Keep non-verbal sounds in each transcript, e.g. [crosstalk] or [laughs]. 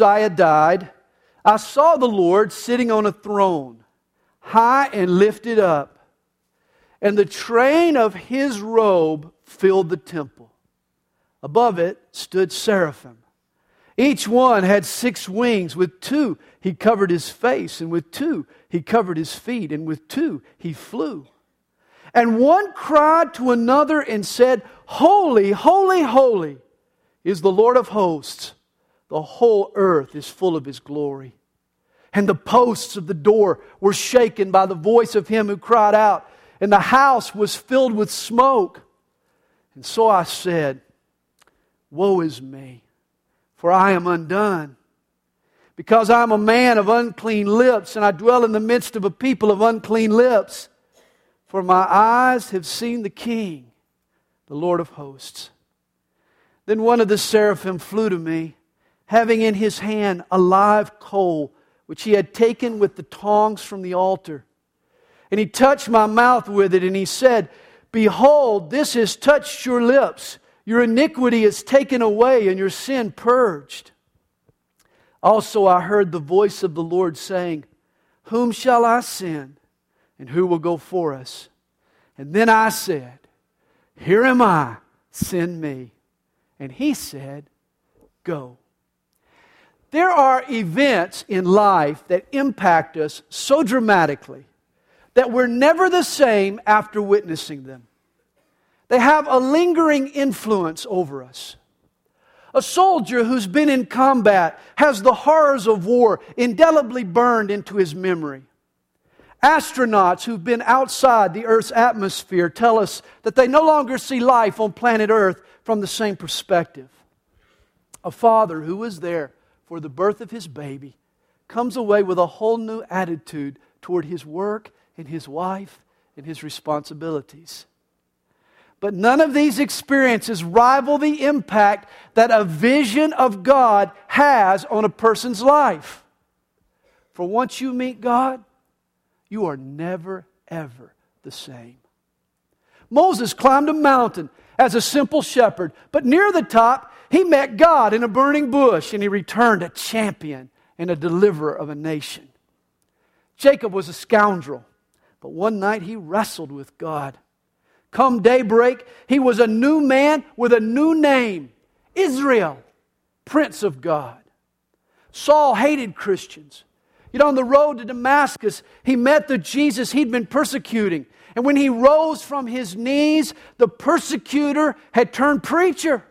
Uzziah died, I saw the Lord sitting on a throne, high and lifted up, and the train of his robe filled the temple. Above it stood seraphim. Each one had six wings. With two, he covered his face, and with two, he covered his feet, and with two, he flew. And one cried to another and said, Holy, holy, holy is the Lord of hosts. The whole earth is full of his glory. And the posts of the door were shaken by the voice of him who cried out, and the house was filled with smoke. And so I said, Woe is me, for I am undone. Because I am a man of unclean lips, and I dwell in the midst of a people of unclean lips. For my eyes have seen the King, the Lord of hosts. Then one of the seraphim flew to me, having in his hand a live coal, which he had taken with the tongs from the altar. And he touched my mouth with it, and he said, Behold, this has touched your lips. Your iniquity is taken away, and your sin purged. Also, I heard the voice of the Lord saying, Whom shall I send? And who will go for us? And then I said, Here am I, send me. And he said, Go. There are events in life that impact us so dramatically that we're never the same after witnessing them. They have a lingering influence over us. A soldier who's been in combat has the horrors of war indelibly burned into his memory. Astronauts who've been outside the Earth's atmosphere tell us that they no longer see life on planet Earth from the same perspective. A father who was there for the birth of his baby comes away with a whole new attitude toward his work and his wife and his responsibilities. But none of these experiences rival the impact that a vision of God has on a person's life. For once you meet God, you are never, ever the same. Moses climbed a mountain as a simple shepherd. But near the top, he met God in a burning bush and he returned a champion and a deliverer of a nation. Jacob was a scoundrel, but one night he wrestled with God. Come daybreak, he was a new man with a new name Israel, Prince of God. Saul hated Christians. Yet on the road to Damascus, he met the Jesus he'd been persecuting. And when he rose from his knees, the persecutor had turned preacher.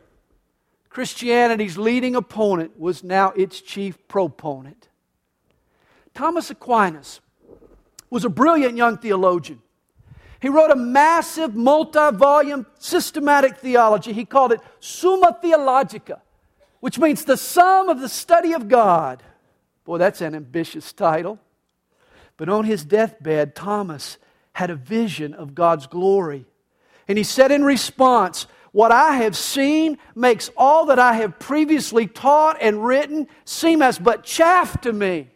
Christianity's leading opponent was now its chief proponent. Thomas Aquinas was a brilliant young theologian. He wrote a massive, multi volume systematic theology. He called it Summa Theologica, which means the sum of the study of God. Boy, that's an ambitious title. But on his deathbed, Thomas had a vision of God's glory. And he said in response, What I have seen makes all that I have previously taught and written seem as but chaff to me,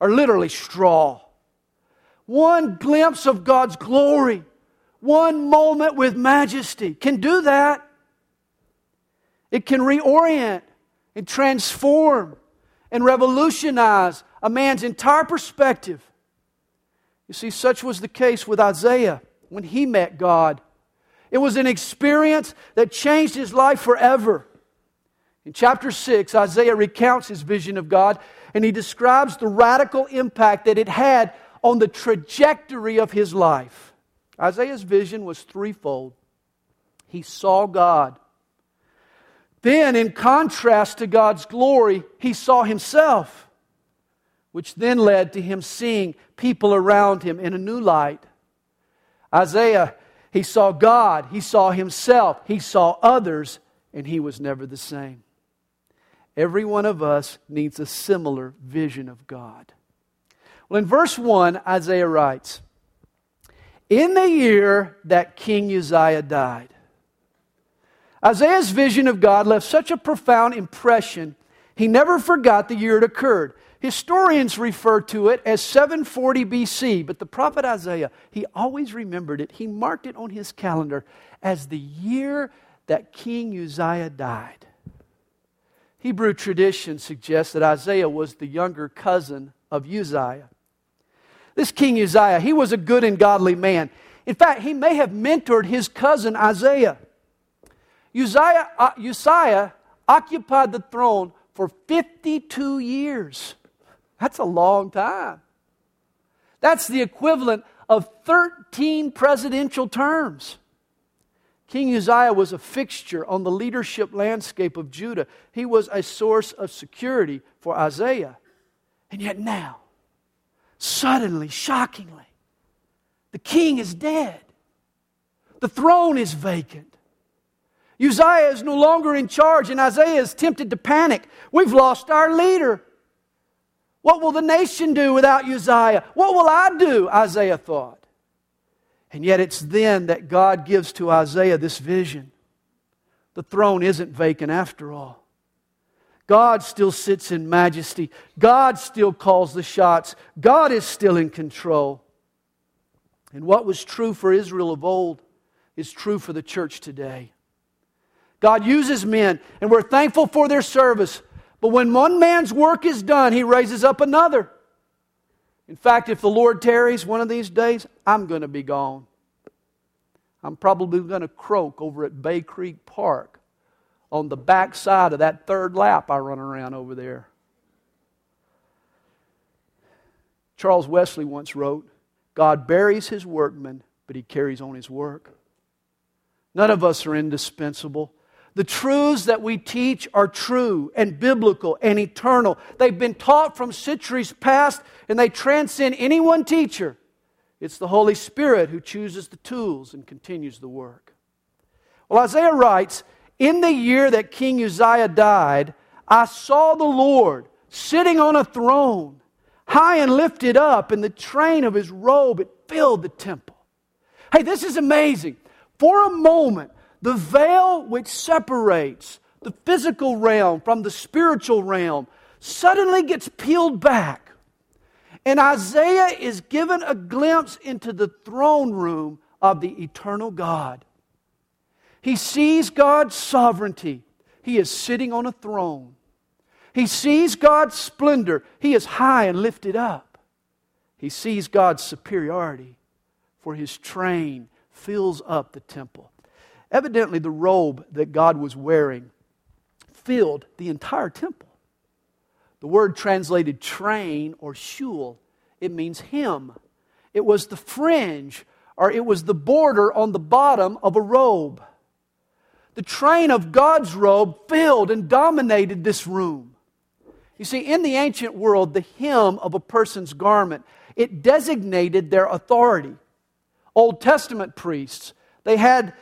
or literally straw. One glimpse of God's glory, one moment with majesty can do that. It can reorient and transform and revolutionize a man's entire perspective. You see, such was the case with Isaiah when he met God. It was an experience that changed his life forever. In chapter 6, Isaiah recounts his vision of God and he describes the radical impact that it had on the trajectory of his life. Isaiah's vision was threefold. He saw God. Then, in contrast to God's glory, he saw himself which then led to him seeing people around him in a new light. Isaiah, he saw God, he saw himself, he saw others, and he was never the same. Every one of us needs a similar vision of God. Well, in verse 1, Isaiah writes In the year that King Uzziah died, Isaiah's vision of God left such a profound impression, he never forgot the year it occurred. Historians refer to it as 740 BC, but the prophet Isaiah, he always remembered it. He marked it on his calendar as the year that King Uzziah died. Hebrew tradition suggests that Isaiah was the younger cousin of Uzziah. This King Uzziah, he was a good and godly man. In fact, he may have mentored his cousin Isaiah. Uzziah, uh, Uzziah occupied the throne for 52 years. That's a long time. That's the equivalent of 13 presidential terms. King Uzziah was a fixture on the leadership landscape of Judah. He was a source of security for Isaiah. And yet now, suddenly, shockingly, the king is dead. The throne is vacant. Uzziah is no longer in charge, and Isaiah is tempted to panic. We've lost our leader. What will the nation do without Uzziah? What will I do? Isaiah thought. And yet it's then that God gives to Isaiah this vision. The throne isn't vacant after all. God still sits in majesty. God still calls the shots. God is still in control. And what was true for Israel of old is true for the church today. God uses men, and we're thankful for their service. But when one man's work is done, he raises up another. In fact, if the Lord tarries one of these days, I'm going to be gone. I'm probably going to croak over at Bay Creek Park on the back side of that third lap I run around over there. Charles Wesley once wrote God buries his workmen, but he carries on his work. None of us are indispensable. The truths that we teach are true and biblical and eternal. They've been taught from centuries past and they transcend any one teacher. It's the Holy Spirit who chooses the tools and continues the work. Well, Isaiah writes In the year that King Uzziah died, I saw the Lord sitting on a throne, high and lifted up, and the train of his robe it filled the temple. Hey, this is amazing. For a moment, the veil which separates the physical realm from the spiritual realm suddenly gets peeled back. And Isaiah is given a glimpse into the throne room of the eternal God. He sees God's sovereignty. He is sitting on a throne. He sees God's splendor. He is high and lifted up. He sees God's superiority, for his train fills up the temple. Evidently, the robe that God was wearing filled the entire temple. The word translated train or shul, it means hem. It was the fringe or it was the border on the bottom of a robe. The train of God's robe filled and dominated this room. You see, in the ancient world, the hem of a person's garment, it designated their authority. Old Testament priests, they had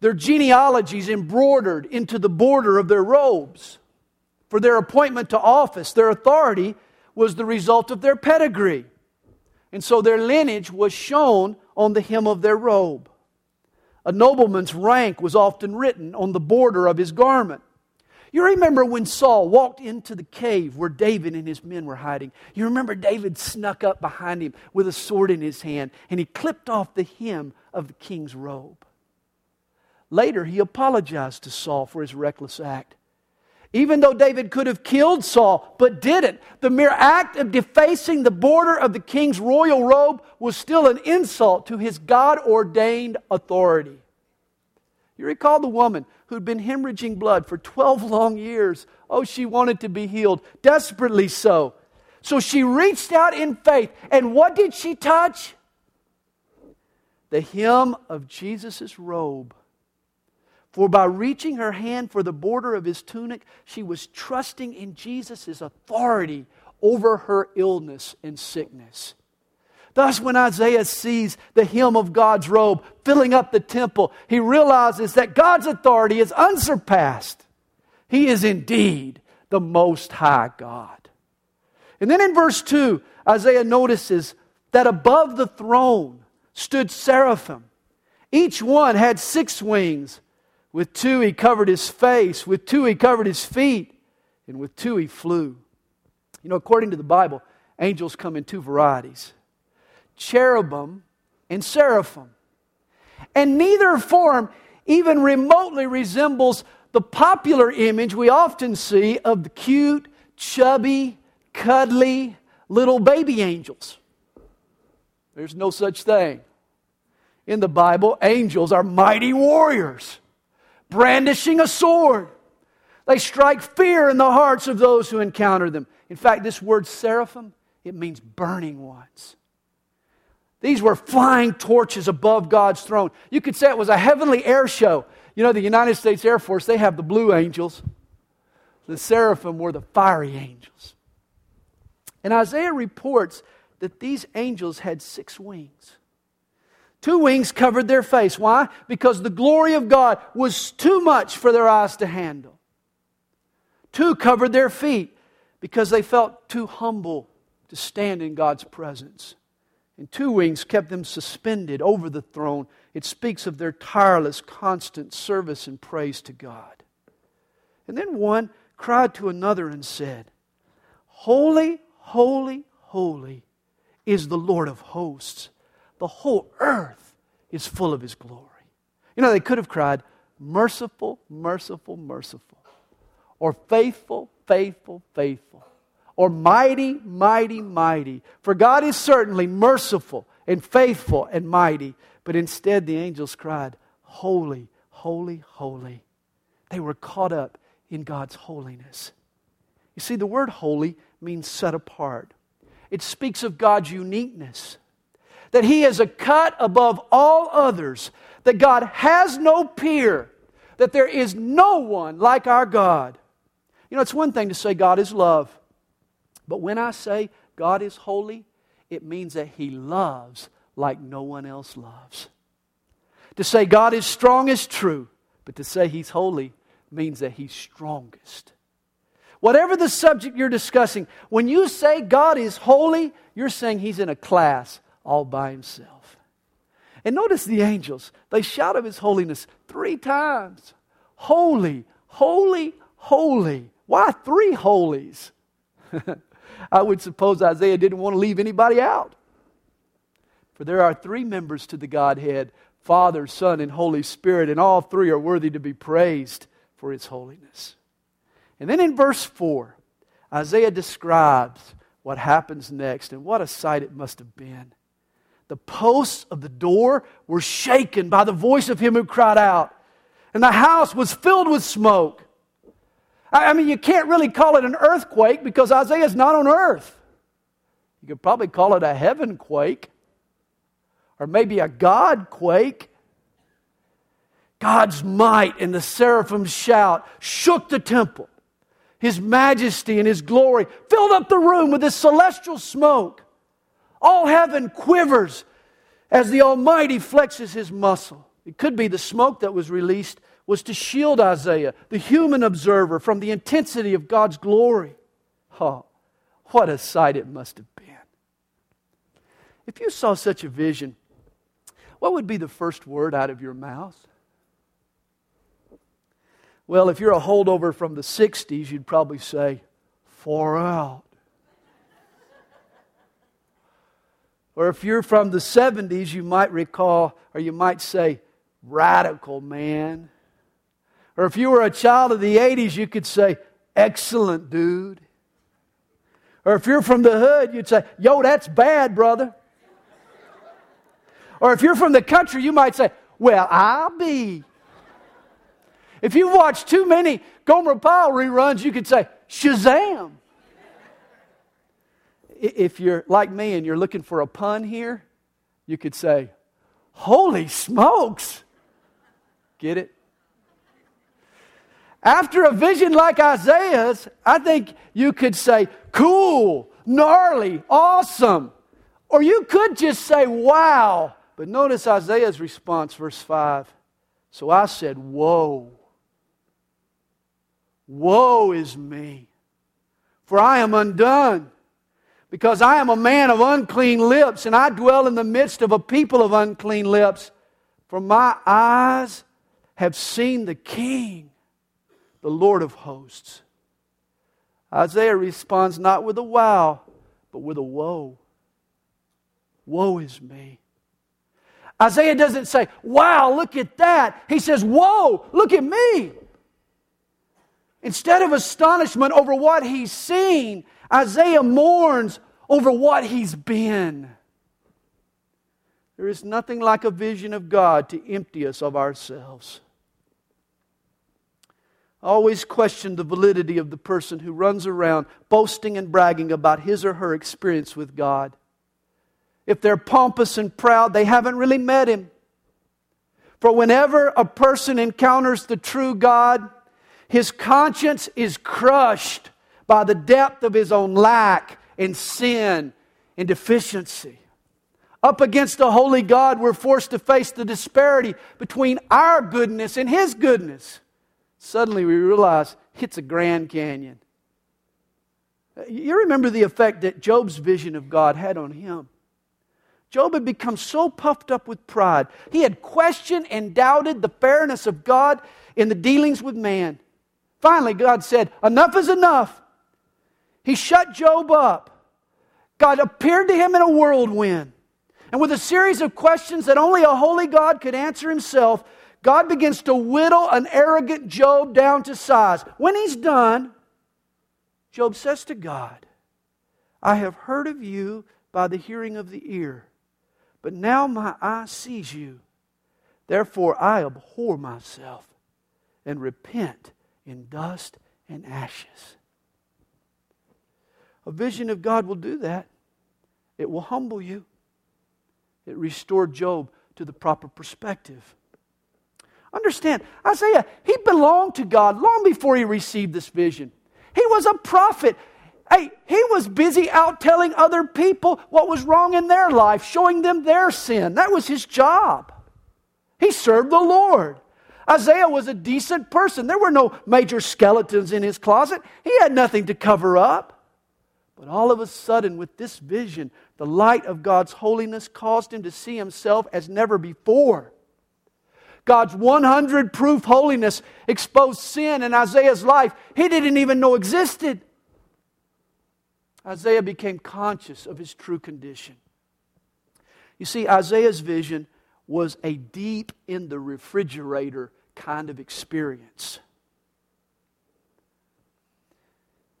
their genealogies embroidered into the border of their robes. For their appointment to office, their authority was the result of their pedigree. And so their lineage was shown on the hem of their robe. A nobleman's rank was often written on the border of his garment. You remember when Saul walked into the cave where David and his men were hiding? You remember David snuck up behind him with a sword in his hand and he clipped off the hem of the king's robe. Later, he apologized to Saul for his reckless act. Even though David could have killed Saul, but didn't, the mere act of defacing the border of the king's royal robe was still an insult to his God ordained authority. You recall the woman who'd been hemorrhaging blood for 12 long years. Oh, she wanted to be healed, desperately so. So she reached out in faith, and what did she touch? The hem of Jesus' robe. For by reaching her hand for the border of his tunic, she was trusting in Jesus' authority over her illness and sickness. Thus, when Isaiah sees the hem of God's robe filling up the temple, he realizes that God's authority is unsurpassed. He is indeed the Most High God. And then in verse 2, Isaiah notices that above the throne stood seraphim. Each one had six wings. With two, he covered his face. With two, he covered his feet. And with two, he flew. You know, according to the Bible, angels come in two varieties cherubim and seraphim. And neither form even remotely resembles the popular image we often see of the cute, chubby, cuddly little baby angels. There's no such thing. In the Bible, angels are mighty warriors, brandishing a sword. They strike fear in the hearts of those who encounter them. In fact, this word seraphim, it means burning ones. These were flying torches above God's throne. You could say it was a heavenly air show. You know, the United States Air Force, they have the blue angels. The seraphim were the fiery angels. And Isaiah reports that these angels had six wings. Two wings covered their face. Why? Because the glory of God was too much for their eyes to handle. Two covered their feet because they felt too humble to stand in God's presence. And two wings kept them suspended over the throne. It speaks of their tireless, constant service and praise to God. And then one cried to another and said, Holy, holy, holy is the Lord of hosts. The whole earth is full of his glory. You know, they could have cried, Merciful, merciful, merciful. Or faithful, faithful, faithful or mighty, mighty, mighty. For God is certainly merciful and faithful and mighty. But instead, the angels cried, Holy, holy, holy. They were caught up in God's holiness. You see, the word holy means set apart, it speaks of God's uniqueness. That He is a cut above all others, that God has no peer, that there is no one like our God. You know, it's one thing to say God is love. But when I say God is holy, it means that He loves like no one else loves. To say God is strong is true, but to say He's holy means that He's strongest. Whatever the subject you're discussing, when you say God is holy, you're saying He's in a class all by Himself. And notice the angels, they shout of His holiness three times Holy, holy, holy. Why three holies? [laughs] I would suppose Isaiah didn't want to leave anybody out. For there are three members to the Godhead Father, Son, and Holy Spirit, and all three are worthy to be praised for His holiness. And then in verse 4, Isaiah describes what happens next, and what a sight it must have been. The posts of the door were shaken by the voice of him who cried out, and the house was filled with smoke. I mean, you can't really call it an earthquake because Isaiah's not on earth. You could probably call it a heaven quake or maybe a God quake. God's might and the seraphim's shout shook the temple. His majesty and his glory filled up the room with this celestial smoke. All heaven quivers as the Almighty flexes his muscle. It could be the smoke that was released was to shield Isaiah, the human observer, from the intensity of God's glory. Oh, what a sight it must have been. If you saw such a vision, what would be the first word out of your mouth? Well, if you're a holdover from the 60s, you'd probably say, far out. Or if you're from the 70s, you might recall, or you might say, radical, man. Or if you were a child of the 80s, you could say, excellent, dude. Or if you're from the hood, you'd say, yo, that's bad, brother. Or if you're from the country, you might say, well, I'll be. If you've watched too many Gomer Pyle reruns, you could say, Shazam. If you're like me and you're looking for a pun here, you could say, Holy smokes. Get it? After a vision like Isaiah's, I think you could say, cool, gnarly, awesome. Or you could just say, wow. But notice Isaiah's response, verse 5. So I said, Woe. Woe is me, for I am undone, because I am a man of unclean lips, and I dwell in the midst of a people of unclean lips. For my eyes have seen the King the Lord of hosts. Isaiah responds not with a wow, but with a woe. Woe is me. Isaiah doesn't say, wow, look at that. He says, whoa, look at me. Instead of astonishment over what he's seen, Isaiah mourns over what he's been. There is nothing like a vision of God to empty us of ourselves. I always question the validity of the person who runs around boasting and bragging about his or her experience with God. If they're pompous and proud, they haven't really met Him. For whenever a person encounters the true God, his conscience is crushed by the depth of his own lack and sin and deficiency. Up against the holy God, we're forced to face the disparity between our goodness and his goodness. Suddenly we realize it's a Grand Canyon. You remember the effect that Job's vision of God had on him. Job had become so puffed up with pride. He had questioned and doubted the fairness of God in the dealings with man. Finally, God said, Enough is enough. He shut Job up. God appeared to him in a whirlwind. And with a series of questions that only a holy God could answer himself, God begins to whittle an arrogant Job down to size. When he's done, Job says to God, I have heard of you by the hearing of the ear, but now my eye sees you. Therefore I abhor myself and repent in dust and ashes. A vision of God will do that. It will humble you. It restored Job to the proper perspective. Understand, Isaiah, he belonged to God long before he received this vision. He was a prophet. Hey, he was busy out telling other people what was wrong in their life, showing them their sin. That was his job. He served the Lord. Isaiah was a decent person. There were no major skeletons in his closet. He had nothing to cover up. But all of a sudden, with this vision, the light of God's holiness caused him to see himself as never before. God's 100 proof holiness exposed sin in Isaiah's life he didn't even know existed. Isaiah became conscious of his true condition. You see, Isaiah's vision was a deep in the refrigerator kind of experience.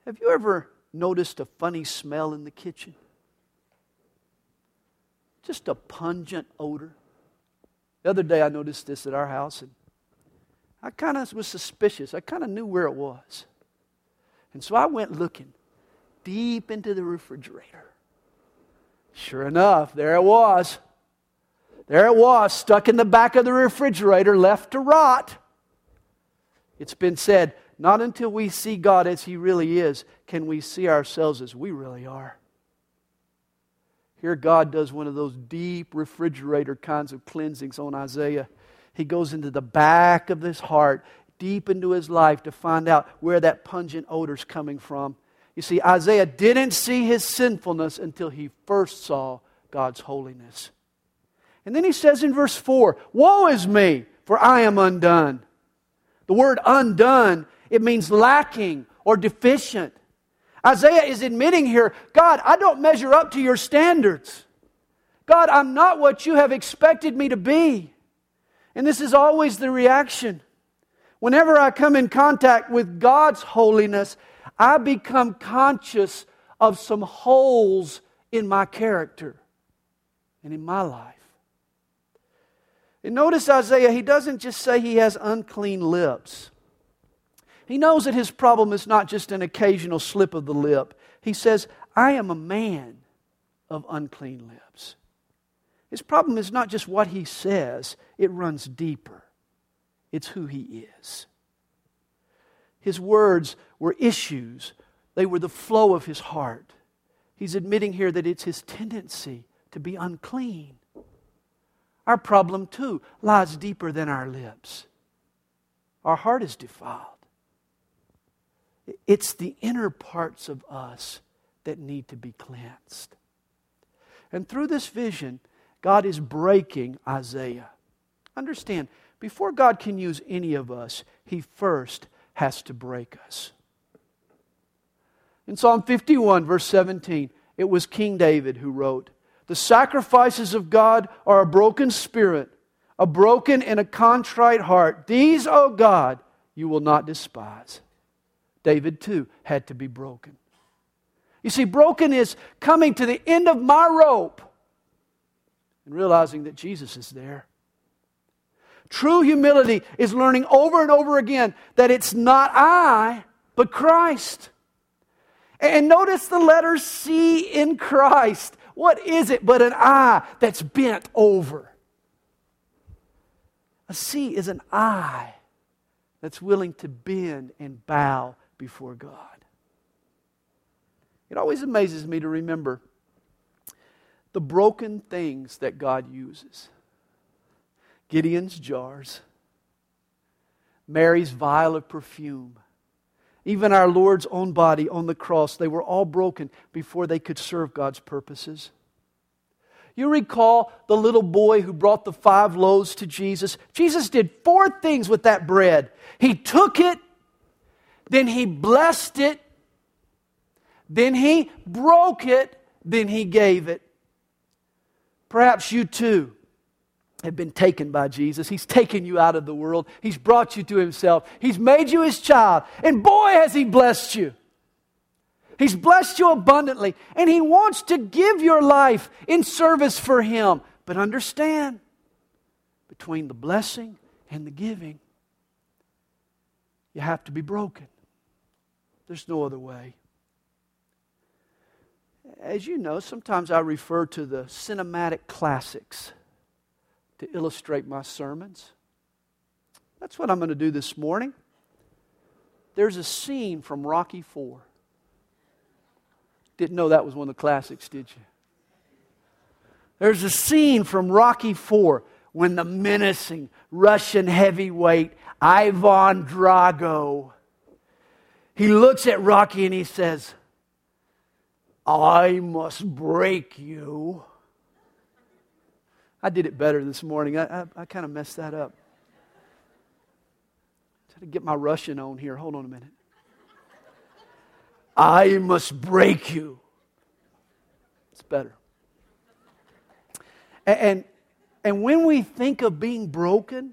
Have you ever noticed a funny smell in the kitchen? Just a pungent odor. The other day I noticed this at our house and I kind of was suspicious. I kind of knew where it was. And so I went looking deep into the refrigerator. Sure enough, there it was. There it was, stuck in the back of the refrigerator, left to rot. It's been said, not until we see God as He really is can we see ourselves as we really are. Here, God does one of those deep refrigerator kinds of cleansings on Isaiah. He goes into the back of his heart, deep into his life, to find out where that pungent odor is coming from. You see, Isaiah didn't see his sinfulness until he first saw God's holiness. And then he says in verse 4 Woe is me, for I am undone. The word undone, it means lacking or deficient. Isaiah is admitting here God, I don't measure up to your standards. God, I'm not what you have expected me to be. And this is always the reaction. Whenever I come in contact with God's holiness, I become conscious of some holes in my character and in my life. And notice Isaiah, he doesn't just say he has unclean lips. He knows that his problem is not just an occasional slip of the lip. He says, I am a man of unclean lips. His problem is not just what he says, it runs deeper. It's who he is. His words were issues, they were the flow of his heart. He's admitting here that it's his tendency to be unclean. Our problem, too, lies deeper than our lips. Our heart is defiled. It's the inner parts of us that need to be cleansed. And through this vision, God is breaking Isaiah. Understand, before God can use any of us, He first has to break us. In Psalm 51, verse 17, it was King David who wrote, the sacrifices of God are a broken spirit, a broken and a contrite heart. These, O God, you will not despise. David too had to be broken. You see, broken is coming to the end of my rope and realizing that Jesus is there. True humility is learning over and over again that it's not I, but Christ. And notice the letter C in Christ. What is it but an I that's bent over? A C is an I that's willing to bend and bow before God. It always amazes me to remember the broken things that God uses Gideon's jars, Mary's vial of perfume, even our Lord's own body on the cross, they were all broken before they could serve God's purposes. You recall the little boy who brought the five loaves to Jesus? Jesus did four things with that bread. He took it, then he blessed it, then he broke it, then he gave it. Perhaps you too have been taken by Jesus. He's taken you out of the world. He's brought you to Himself. He's made you His child. And boy, has He blessed you. He's blessed you abundantly. And He wants to give your life in service for Him. But understand, between the blessing and the giving, you have to be broken. There's no other way. As you know, sometimes I refer to the cinematic classics to illustrate my sermons. That's what I'm going to do this morning. There's a scene from Rocky 4. Didn't know that was one of the classics, did you? There's a scene from Rocky 4 when the menacing Russian heavyweight Ivan Drago he looks at Rocky and he says, I must break you. I did it better this morning. I, I, I kind of messed that up. Try to get my Russian on here. Hold on a minute. I must break you. It's better. And, and, and when we think of being broken,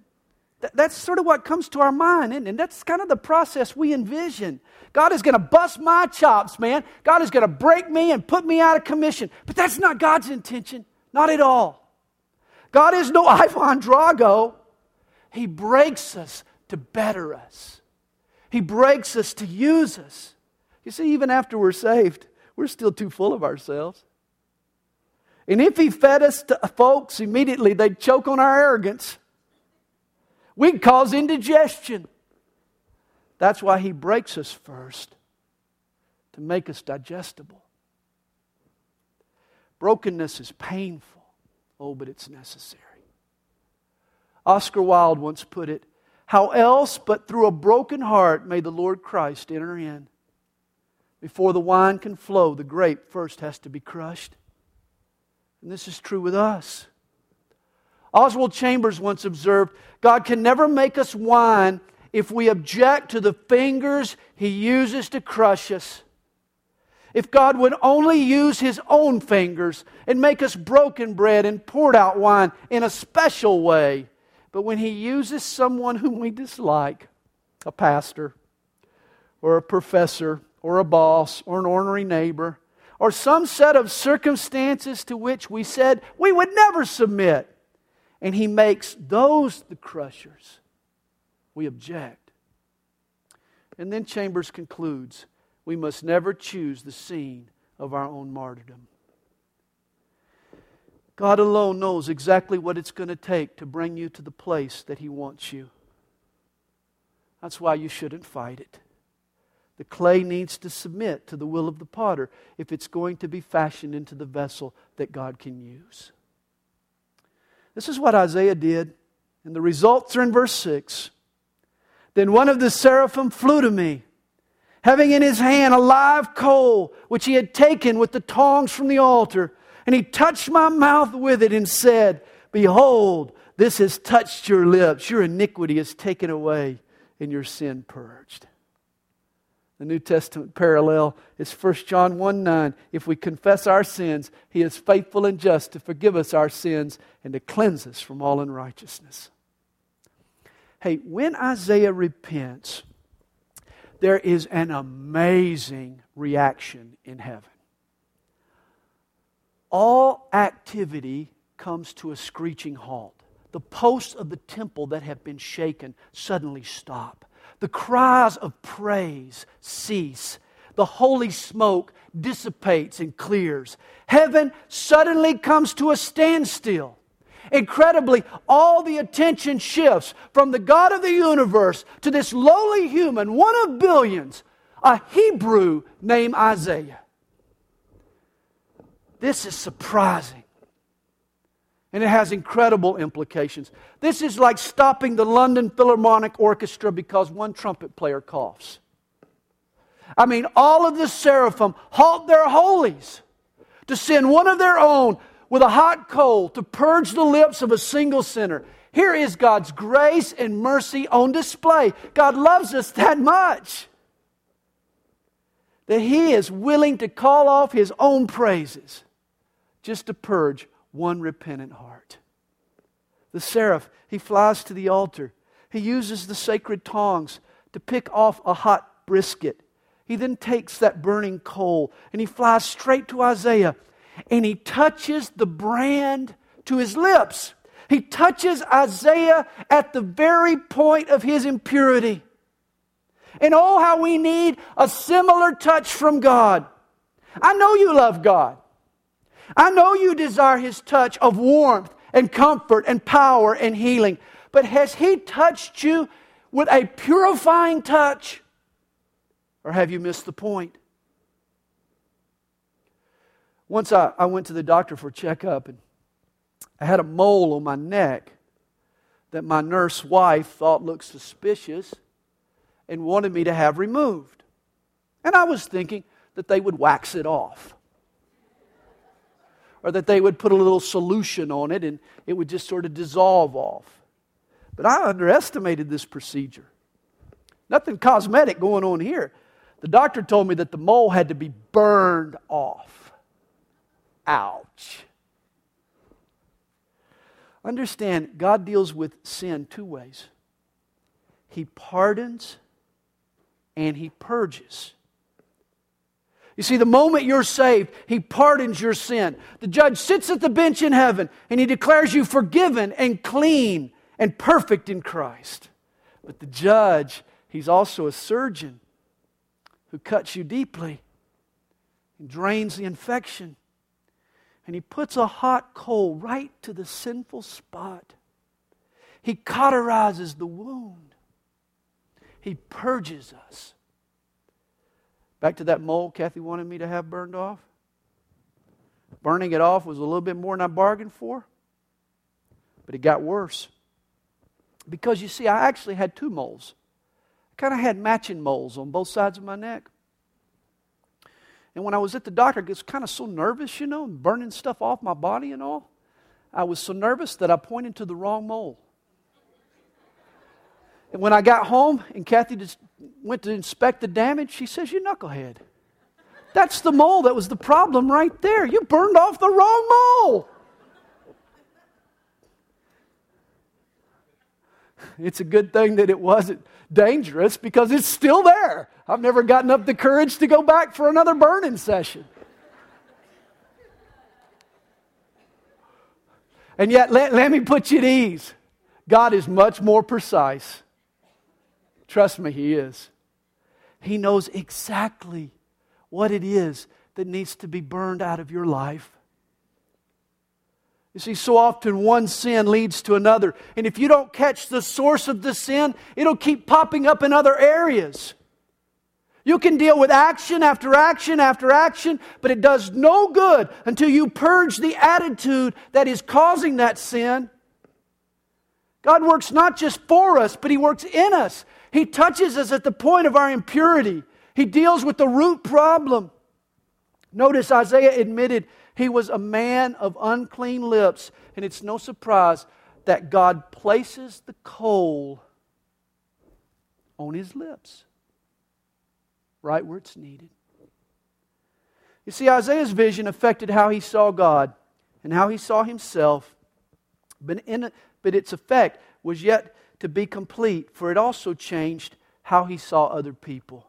that's sort of what comes to our mind, and that's kind of the process we envision. God is going to bust my chops, man. God is going to break me and put me out of commission. But that's not God's intention, not at all. God is no [laughs] Ivan Drago. He breaks us to better us, He breaks us to use us. You see, even after we're saved, we're still too full of ourselves. And if He fed us to folks, immediately they'd choke on our arrogance. We'd cause indigestion. That's why He breaks us first, to make us digestible. Brokenness is painful. Oh, but it's necessary. Oscar Wilde once put it How else but through a broken heart may the Lord Christ enter in? Before the wine can flow, the grape first has to be crushed. And this is true with us. Oswald Chambers once observed God can never make us wine if we object to the fingers he uses to crush us. If God would only use His own fingers and make us broken bread and poured out wine in a special way. But when He uses someone whom we dislike, a pastor, or a professor, or a boss, or an ornery neighbor, or some set of circumstances to which we said we would never submit, and He makes those the crushers, we object. And then Chambers concludes we must never choose the scene of our own martyrdom. God alone knows exactly what it's going to take to bring you to the place that He wants you. That's why you shouldn't fight it. The clay needs to submit to the will of the potter if it's going to be fashioned into the vessel that God can use. This is what Isaiah did, and the results are in verse 6. Then one of the seraphim flew to me having in his hand a live coal, which he had taken with the tongs from the altar. And he touched my mouth with it and said, Behold, this has touched your lips. Your iniquity is taken away and your sin purged. The New Testament parallel is 1 John 1 9. If we confess our sins, he is faithful and just to forgive us our sins and to cleanse us from all unrighteousness. Hey, when Isaiah repents, there is an amazing reaction in heaven. All activity comes to a screeching halt. The posts of the temple that have been shaken suddenly stop. The cries of praise cease. The holy smoke dissipates and clears. Heaven suddenly comes to a standstill. Incredibly, all the attention shifts from the God of the universe to this lowly human, one of billions, a Hebrew named Isaiah. This is surprising. And it has incredible implications. This is like stopping the London Philharmonic Orchestra because one trumpet player coughs. I mean, all of the seraphim halt their holies to send one of their own with a hot coal to purge the lips of a single sinner. Here is God's grace and mercy on display. God loves us that much that He is willing to call off His own praises just to purge one repentant heart. The seraph, he flies to the altar. He uses the sacred tongs to pick off a hot brisket. He then takes that burning coal and he flies straight to Isaiah and he touches the brand to his lips. He touches Isaiah at the very point of his impurity. And oh, how we need a similar touch from God. I know you love God. I know you desire his touch of warmth and comfort and power and healing. But has he touched you with a purifying touch? Or have you missed the point? Once I, I went to the doctor for a checkup, and I had a mole on my neck that my nurse wife thought looked suspicious and wanted me to have removed. And I was thinking that they would wax it off. Or that they would put a little solution on it and it would just sort of dissolve off. But I underestimated this procedure. Nothing cosmetic going on here. The doctor told me that the mole had to be burned off. Ouch. Understand, God deals with sin two ways He pardons and He purges. You see, the moment you're saved, He pardons your sin. The judge sits at the bench in heaven and He declares you forgiven and clean and perfect in Christ. But the judge, He's also a surgeon who cuts you deeply and drains the infection and he puts a hot coal right to the sinful spot. He cauterizes the wound. He purges us. Back to that mole Kathy wanted me to have burned off. Burning it off was a little bit more than I bargained for, but it got worse. Because you see, I actually had two moles. I kind of had matching moles on both sides of my neck. And when I was at the doctor, I was kind of so nervous, you know, burning stuff off my body and all. I was so nervous that I pointed to the wrong mole. And when I got home and Kathy just went to inspect the damage, she says, You knucklehead. That's the mole that was the problem right there. You burned off the wrong mole. It's a good thing that it wasn't dangerous because it's still there. I've never gotten up the courage to go back for another burning session. And yet, let, let me put you at ease. God is much more precise. Trust me, He is. He knows exactly what it is that needs to be burned out of your life. You see, so often one sin leads to another. And if you don't catch the source of the sin, it'll keep popping up in other areas. You can deal with action after action after action, but it does no good until you purge the attitude that is causing that sin. God works not just for us, but He works in us. He touches us at the point of our impurity. He deals with the root problem. Notice Isaiah admitted he was a man of unclean lips, and it's no surprise that God places the coal on his lips, right where it's needed. You see, Isaiah's vision affected how he saw God and how he saw himself, but, in, but its effect was yet to be complete, for it also changed how he saw other people.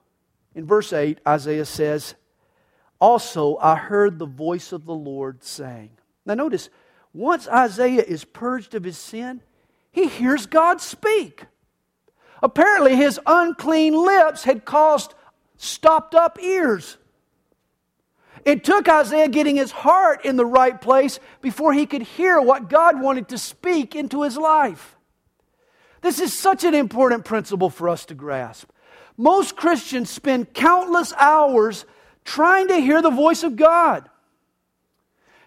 In verse 8, Isaiah says, Also I heard the voice of the Lord saying. Now notice, once Isaiah is purged of his sin, he hears God speak. Apparently, his unclean lips had caused stopped up ears. It took Isaiah getting his heart in the right place before he could hear what God wanted to speak into his life. This is such an important principle for us to grasp. Most Christians spend countless hours trying to hear the voice of God.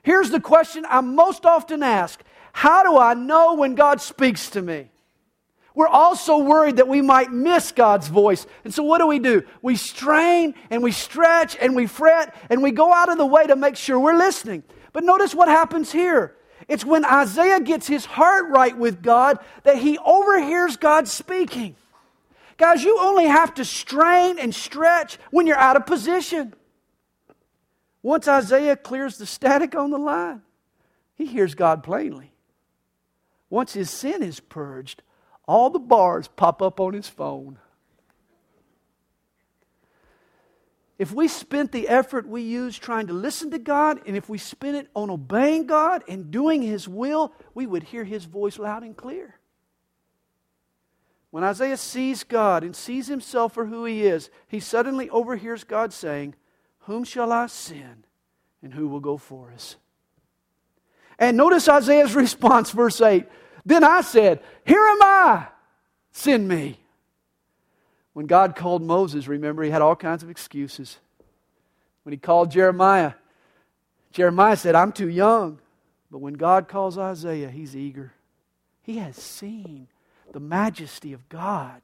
Here's the question I'm most often asked How do I know when God speaks to me? We're also worried that we might miss God's voice. And so, what do we do? We strain and we stretch and we fret and we go out of the way to make sure we're listening. But notice what happens here. It's when Isaiah gets his heart right with God that he overhears God speaking. Guys, you only have to strain and stretch when you're out of position. Once Isaiah clears the static on the line, he hears God plainly. Once his sin is purged, all the bars pop up on his phone. If we spent the effort we use trying to listen to God, and if we spent it on obeying God and doing His will, we would hear His voice loud and clear. When Isaiah sees God and sees himself for who he is, he suddenly overhears God saying, Whom shall I send, and who will go for us? And notice Isaiah's [laughs] response, verse 8 then I said, Here am I, send me. When God called Moses, remember, he had all kinds of excuses. When he called Jeremiah, Jeremiah said, I'm too young. But when God calls Isaiah, he's eager. He has seen the majesty of God.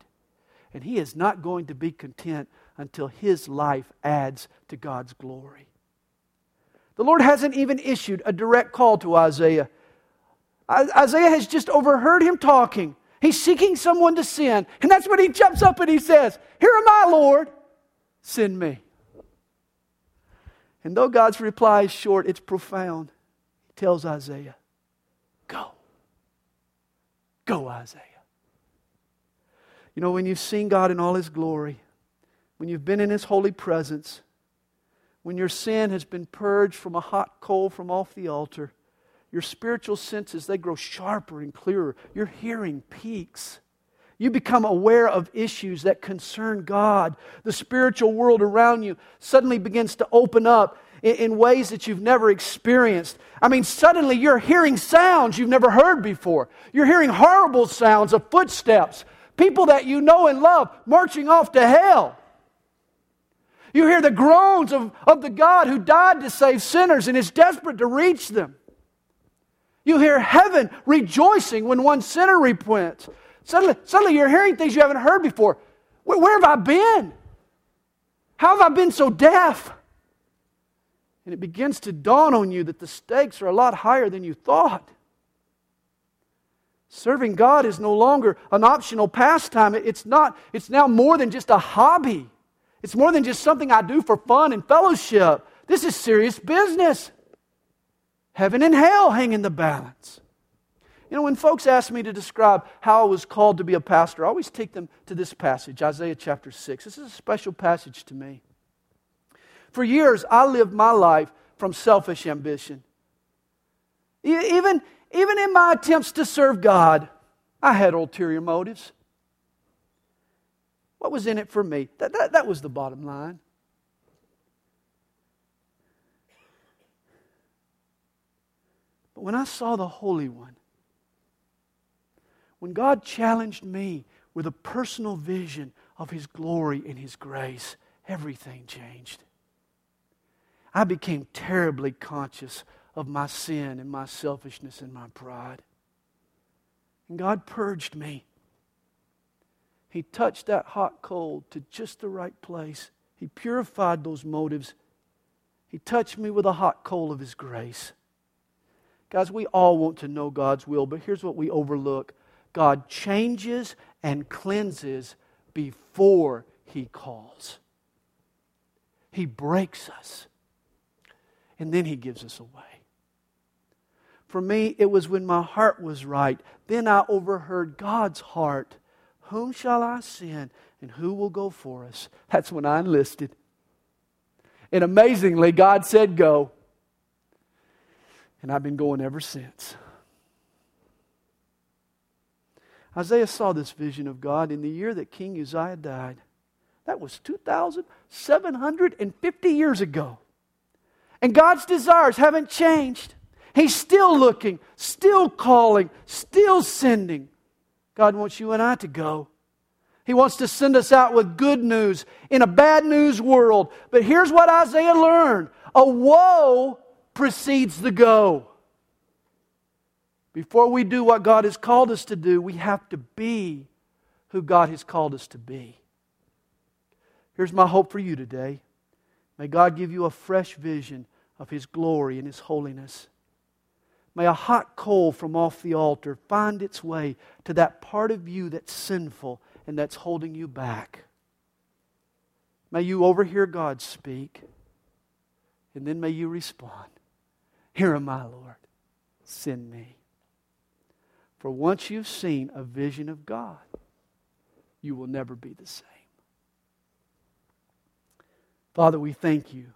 And he is not going to be content until his life adds to God's glory. The Lord hasn't even issued a direct call to Isaiah. Isaiah has just overheard him talking. He's seeking someone to sin. And that's when he jumps up and he says, Here am I, Lord. Send me. And though God's reply is short, it's profound. He tells Isaiah, Go. Go, Isaiah. You know, when you've seen God in all his glory, when you've been in his holy presence, when your sin has been purged from a hot coal from off the altar, your spiritual senses, they grow sharper and clearer. Your hearing peaks. You become aware of issues that concern God. The spiritual world around you suddenly begins to open up in, in, ways that you've never experienced. I mean, suddenly you're hearing sounds you've never heard before. You're hearing horrible sounds of footsteps, people that you know and love marching off to hell. You hear the groans of, of the God who died to save sinners and is desperate to reach them. You hear heaven rejoicing when one sinner repents. Suddenly, suddenly you're hearing things you haven't heard before. Where, where have I been? How have I been so deaf? And it begins to dawn on you that the stakes are a lot higher than you thought. Serving God is no longer an optional pastime. It's not, it's now more than just a hobby. It's more than just something I do for fun and fellowship. This is serious business. Heaven and hell hang in the balance. You know, when folks ask me to describe how I was called to be a pastor, I always take them to this passage, Isaiah chapter 6. This is a special passage to me. For years, I lived my life from selfish ambition. Even, even in my attempts to serve God, I had ulterior motives. What was in it for me? That, that, that was the bottom line. When I saw the Holy One, when God challenged me with a personal vision of His glory and His grace, everything changed. I became terribly conscious of my sin and my selfishness and my pride. And God purged me. He touched that hot coal to just the right place. He purified those motives. He touched me with a hot coal of His grace. Guys, we all want to know God's will, but here's what we overlook God changes and cleanses before He calls. He breaks us, and then He gives us away. For me, it was when my heart was right. Then I overheard God's heart. Whom shall I send, And who will go for us? That's when I enlisted. And amazingly, God said, Go. And I've been going ever since. Isaiah saw this vision of God in the year that King Uzziah died. That was 2,750 years ago. And God's desires haven't changed. He's still looking, still calling, still sending. God wants you and I to go. He wants to send us out with good news in a bad news world. But here's what Isaiah learned a woe precedes the go. Before we do what God has called us to do, we have to be who God has called us to be. Here's my hope for you today. May God give you a fresh vision of His glory and His holiness. May a hot coal from off the altar find its way to that part of you that's sinful and that's holding you back. May you overhear God speak, and then may you respond Here am I, Lord. Send me. For once you've seen a vision of God, you will never be the same. Father, we thank you